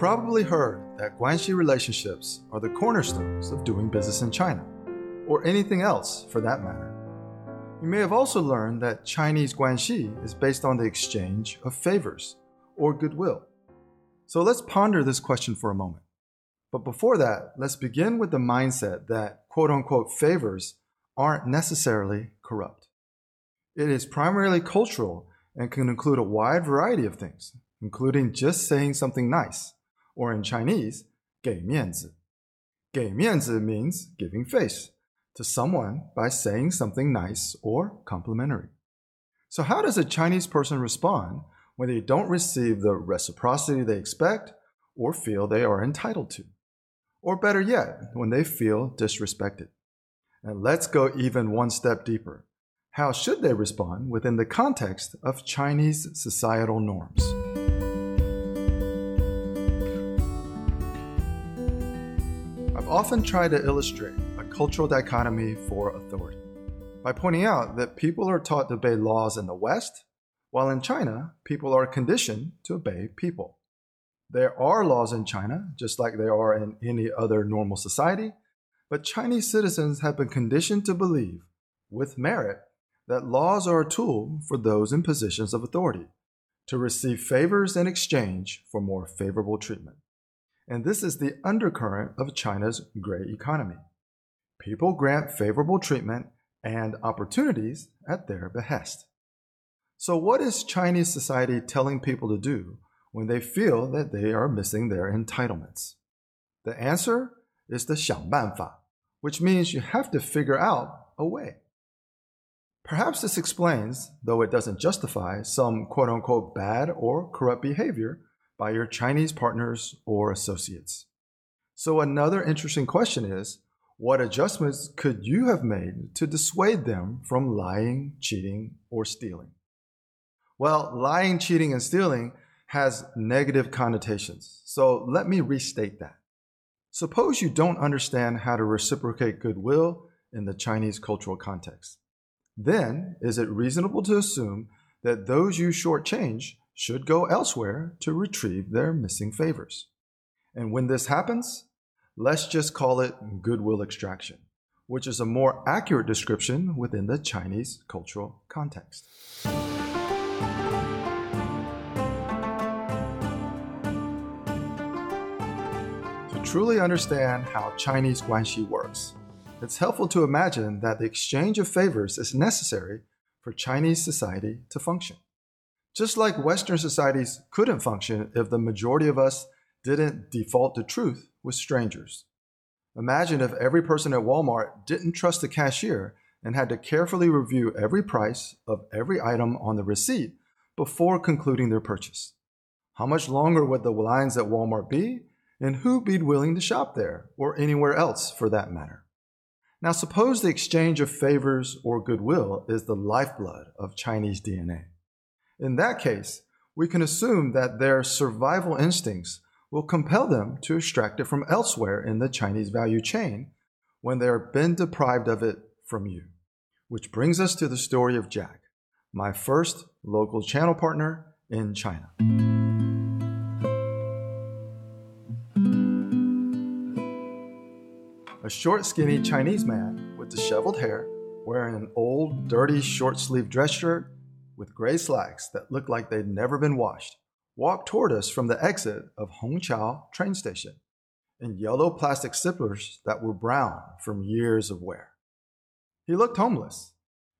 probably heard that Guanxi relationships are the cornerstones of doing business in China, or anything else for that matter. You may have also learned that Chinese Guanxi is based on the exchange of favors or goodwill. So let's ponder this question for a moment. But before that, let's begin with the mindset that quote unquote favors aren't necessarily corrupt. It is primarily cultural and can include a wide variety of things, including just saying something nice, or in Chinese, 给面子.给面子 means giving face to someone by saying something nice or complimentary. So, how does a Chinese person respond when they don't receive the reciprocity they expect or feel they are entitled to? Or better yet, when they feel disrespected? And let's go even one step deeper. How should they respond within the context of Chinese societal norms? Often try to illustrate a cultural dichotomy for authority by pointing out that people are taught to obey laws in the West, while in China, people are conditioned to obey people. There are laws in China, just like there are in any other normal society, but Chinese citizens have been conditioned to believe, with merit, that laws are a tool for those in positions of authority to receive favors in exchange for more favorable treatment And this is the undercurrent of China's gray economy. People grant favorable treatment and opportunities at their behest. So, what is Chinese society telling people to do when they feel that they are missing their entitlements? The answer is the 想办法, which means you have to figure out a way. Perhaps this explains, though it doesn't justify, some quote unquote bad or corrupt behavior by your Chinese partners or associates. So, another interesting question is what adjustments could you have made to dissuade them from lying, cheating, or stealing? Well, lying, cheating, and stealing has negative connotations. So, let me restate that. Suppose you don't understand how to reciprocate goodwill in the Chinese cultural context then is it reasonable to assume that those you shortchange should go elsewhere to retrieve their missing favors? And when this happens, let's just call it goodwill extraction, which is a more accurate description within the Chinese cultural context. To truly understand how Chinese Guanxi works, it's helpful to imagine that the exchange of favors is necessary for Chinese society to function. Just like Western societies couldn't function if the majority of us didn't default to truth with strangers. Imagine if every person at Walmart didn't trust the cashier and had to carefully review every price of every item on the receipt before concluding their purchase. How much longer would the lines at Walmart be, and who'd be willing to shop there, or anywhere else for that matter? Now, suppose the exchange of favors or goodwill is the lifeblood of Chinese DNA. In that case, we can assume that their survival instincts will compel them to extract it from elsewhere in the Chinese value chain when they are been deprived of it from you. Which brings us to the story of Jack, my first local channel partner in China. a short, skinny Chinese man with disheveled hair, wearing an old, dirty, short sleeved dress shirt with gray slacks that looked like they'd never been washed, walked toward us from the exit of Hongqiao train station in yellow plastic slippers that were brown from years of wear. He looked homeless.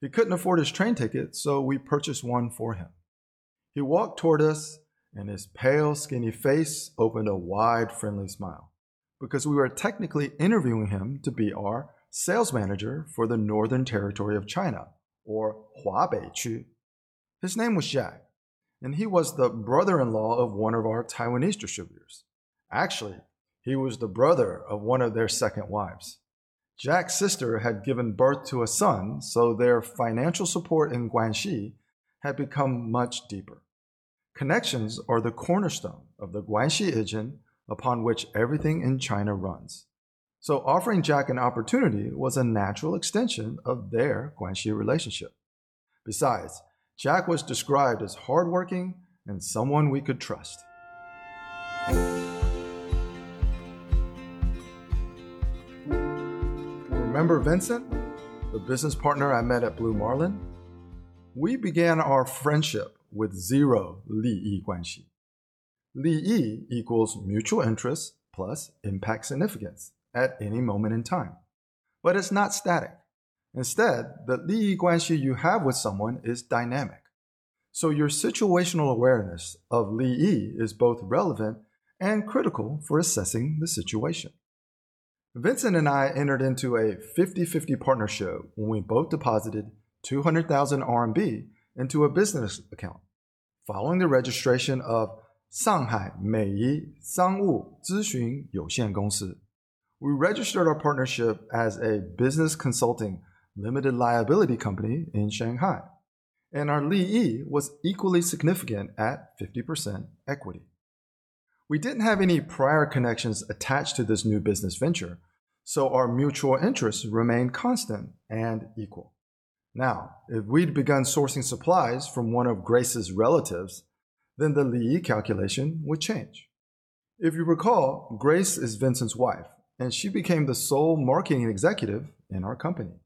He couldn't afford his train ticket, so we purchased one for him. He walked toward us, and his pale, skinny face opened a wide, friendly smile because we were technically interviewing him to be our sales manager for the Northern Territory of China, or Huabei Qu. His name was Jack, and he was the brother in law of one of our Taiwanese distributors. Actually, he was the brother of one of their second wives. Jack's sister had given birth to a son, so their financial support in Guanxi had become much deeper. Connections are the cornerstone of the Guanxi Ijin upon which everything in China runs. So offering Jack an opportunity was a natural extension of their Guanxi relationship. Besides, Jack was described as hardworking and someone we could trust. Remember Vincent, the business partner I met at Blue Marlin? We began our friendship with zero 利益关系. Li Yi equals mutual interest plus impact significance at any moment in time. But it's not static. Instead, the Li Yi guanxi you have with someone is dynamic. So your situational awareness of Li Yi is both relevant and critical for assessing the situation. Vincent and I entered into a 50 50 partnership when we both deposited 200,000 RMB into a business account following the registration of Shanghai Mei Meiyi Sangwu Zhixun Youxian Gongsi. We registered our partnership as a business consulting limited liability company in Shanghai, and our Li Yi was equally significant at 50% equity. We didn't have any prior connections attached to this new business venture, so our mutual interests remained constant and equal. Now, if we'd begun sourcing supplies from one of Grace's relatives, then the Li calculation would change. If you recall, Grace is Vincent's wife, and she became the sole marketing executive in our company.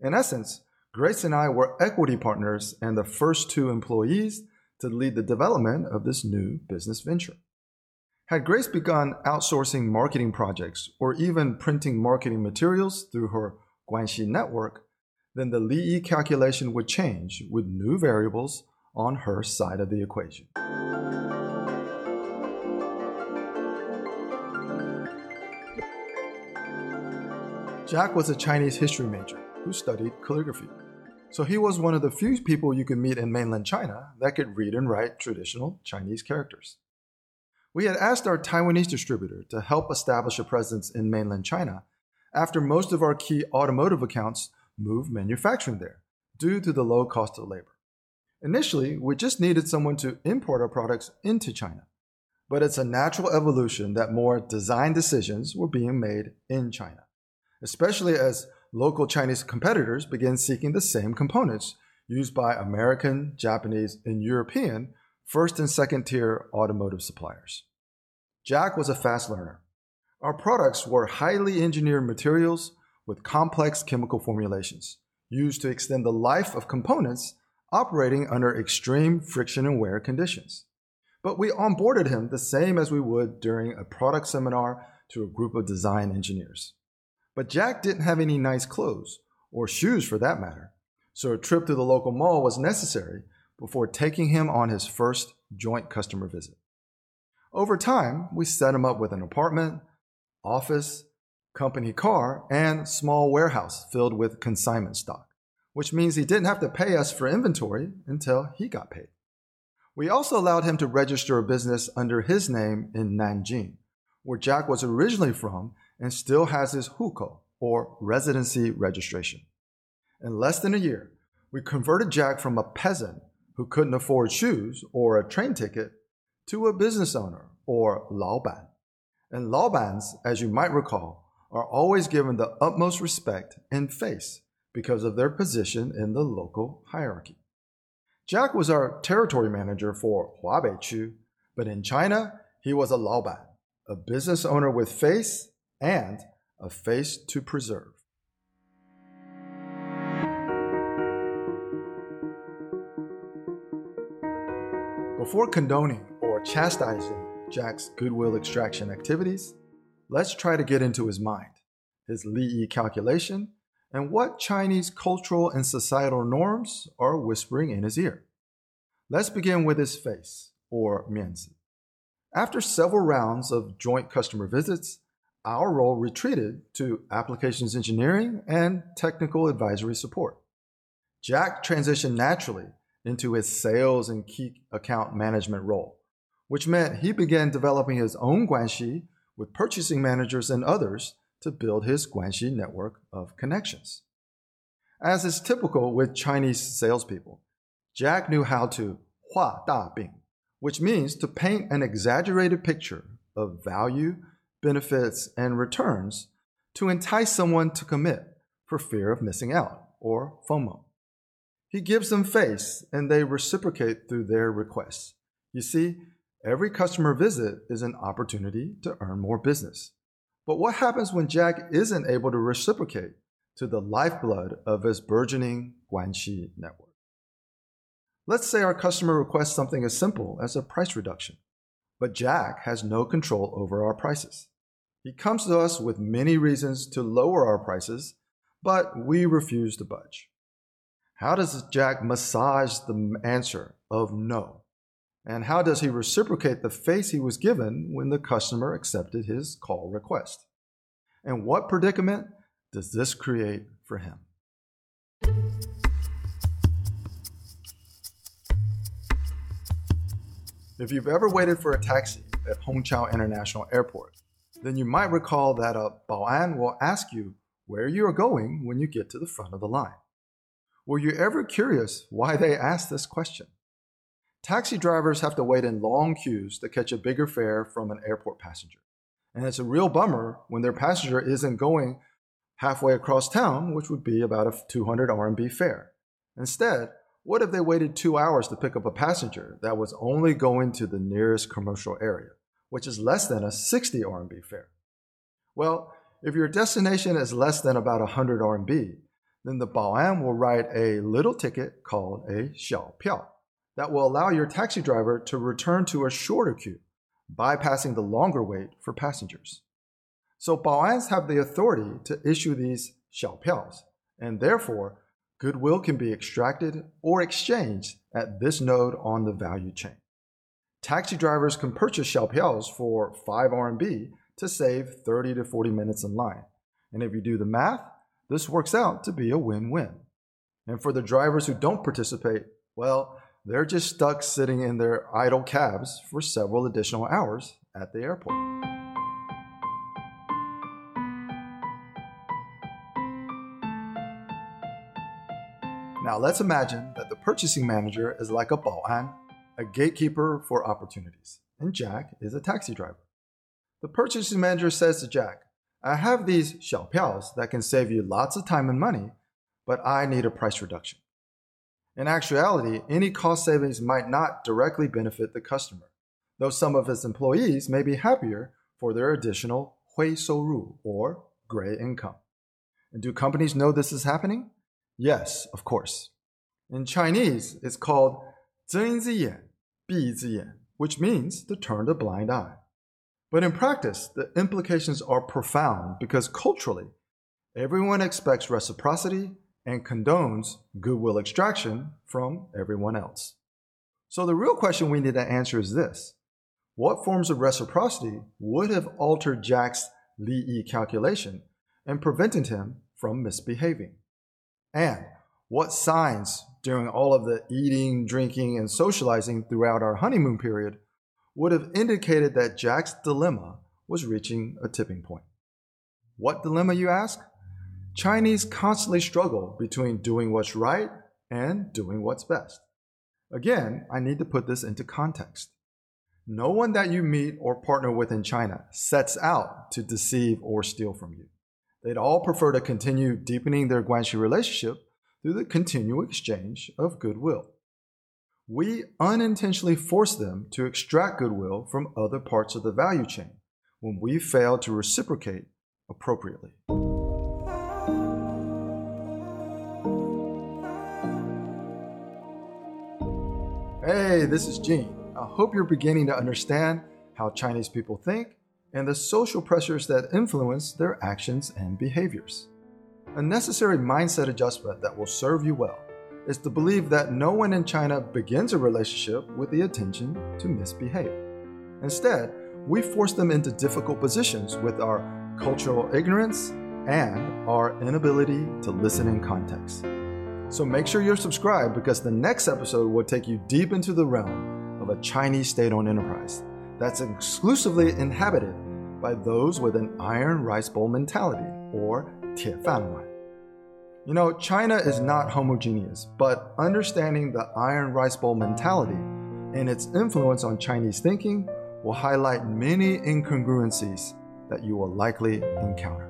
In essence, Grace and I were equity partners and the first two employees to lead the development of this new business venture. Had Grace begun outsourcing marketing projects or even printing marketing materials through her Guanxi network, then the Li Yi calculation would change with new variables on her side of the equation. Jack was a Chinese history major who studied calligraphy. So he was one of the few people you could meet in mainland China that could read and write traditional Chinese characters. We had asked our Taiwanese distributor to help establish a presence in mainland China after most of our key automotive accounts moved manufacturing there due to the low cost of labor. Initially, we just needed someone to import our products into China, but it's a natural evolution that more design decisions were being made in China, especially as local Chinese competitors began seeking the same components used by American, Japanese, and European first and second tier automotive suppliers. Jack was a fast learner. Our products were highly engineered materials with complex chemical formulations used to extend the life of components operating under extreme friction and wear conditions. But we onboarded him the same as we would during a product seminar to a group of design engineers. But Jack didn't have any nice clothes, or shoes for that matter, so a trip to the local mall was necessary before taking him on his first joint customer visit. Over time, we set him up with an apartment, office, company car, and small warehouse filled with consignment stock, which means he didn't have to pay us for inventory until he got paid. We also allowed him to register a business under his name in Nanjing, where Jack was originally from and still has his hukou, or residency registration. In less than a year, we converted Jack from a peasant who couldn't afford shoes or a train ticket to a business owner or Laoban. And Laobans, as you might recall, are always given the utmost respect and face because of their position in the local hierarchy. Jack was our territory manager for Huabei Qu, but in China, he was a Laoban, a business owner with face and a face to preserve. Before condoning or chastising Jack's goodwill extraction activities, let's try to get into his mind, his Li Yi calculation, and what Chinese cultural and societal norms are whispering in his ear. Let's begin with his face, or mianzi. After several rounds of joint customer visits, our role retreated to applications engineering and technical advisory support. Jack transitioned naturally into his sales and key account management role, which meant he began developing his own Guanxi with purchasing managers and others to build his Guanxi network of connections. As is typical with Chinese salespeople, Jack knew how to hua da bing, which means to paint an exaggerated picture of value, benefits, and returns to entice someone to commit for fear of missing out, or FOMO. He gives them face and they reciprocate through their requests. You see, every customer visit is an opportunity to earn more business. But what happens when Jack isn't able to reciprocate to the lifeblood of his burgeoning Guanxi network. Let's say our customer requests something as simple as a price reduction, but Jack has no control over our prices. He comes to us with many reasons to lower our prices, but we refuse to budge. How does Jack massage the answer of no? And how does he reciprocate the face he was given when the customer accepted his call request? And what predicament does this create for him? If you've ever waited for a taxi at Hongqiao International Airport, then you might recall that uh, a Bao'an will ask you where you are going when you get to the front of the line. Were you ever curious why they ask this question? Taxi drivers have to wait in long queues to catch a bigger fare from an airport passenger. And it's a real bummer when their passenger isn't going halfway across town, which would be about a 200 RMB fare. Instead, what if they waited two hours to pick up a passenger that was only going to the nearest commercial area, which is less than a 60 RMB fare? Well, if your destination is less than about 100 RMB, then the Bao'an will write a little ticket called a Xiao Piao that will allow your taxi driver to return to a shorter queue, bypassing the longer wait for passengers. So Bao'ans have the authority to issue these Xiao Piaos, and therefore goodwill can be extracted or exchanged at this node on the value chain. Taxi drivers can purchase Xiaopiaos for 5 RMB to save 30 to 40 minutes in line. And if you do the math, this works out to be a win win. And for the drivers who don't participate, well, they're just stuck sitting in their idle cabs for several additional hours at the airport. Now let's imagine that the purchasing manager is like a bao'an, a gatekeeper for opportunities, and Jack is a taxi driver. The purchasing manager says to Jack, I have these xiaopiaos that can save you lots of time and money, but I need a price reduction. In actuality, any cost savings might not directly benefit the customer, though some of his employees may be happier for their additional hui souru or gray income. And do companies know this is happening? Yes, of course. In Chinese, it's called 睁一只眼闭一只眼, which means to turn the blind eye. But in practice, the implications are profound because culturally, everyone expects reciprocity and condones goodwill extraction from everyone else. So the real question we need to answer is this What forms of reciprocity would have altered Jack's Li calculation and prevented him from misbehaving? And what signs during all of the eating, drinking, and socializing throughout our honeymoon period would have indicated that Jack's dilemma was reaching a tipping point? What dilemma, you ask? Chinese constantly struggle between doing what's right and doing what's best. Again, I need to put this into context. No one that you meet or partner with in China sets out to deceive or steal from you. They'd all prefer to continue deepening their Guanxi relationship through the continual exchange of goodwill. We unintentionally force them to extract goodwill from other parts of the value chain when we fail to reciprocate appropriately. Hey, this is Gene. I hope you're beginning to understand how Chinese people think and the social pressures that influence their actions and behaviors. A necessary mindset adjustment that will serve you well is to believe that no one in China begins a relationship with the intention to misbehave. Instead, we force them into difficult positions with our cultural ignorance and our inability to listen in context. So make sure you're subscribed because the next episode will take you deep into the realm of a Chinese state owned enterprise that's exclusively inhabited by those with an iron rice bowl mentality, or 铁饭碗. You know, China is not homogeneous, but understanding the iron rice bowl mentality and its influence on Chinese thinking will highlight many incongruencies that you will likely encounter.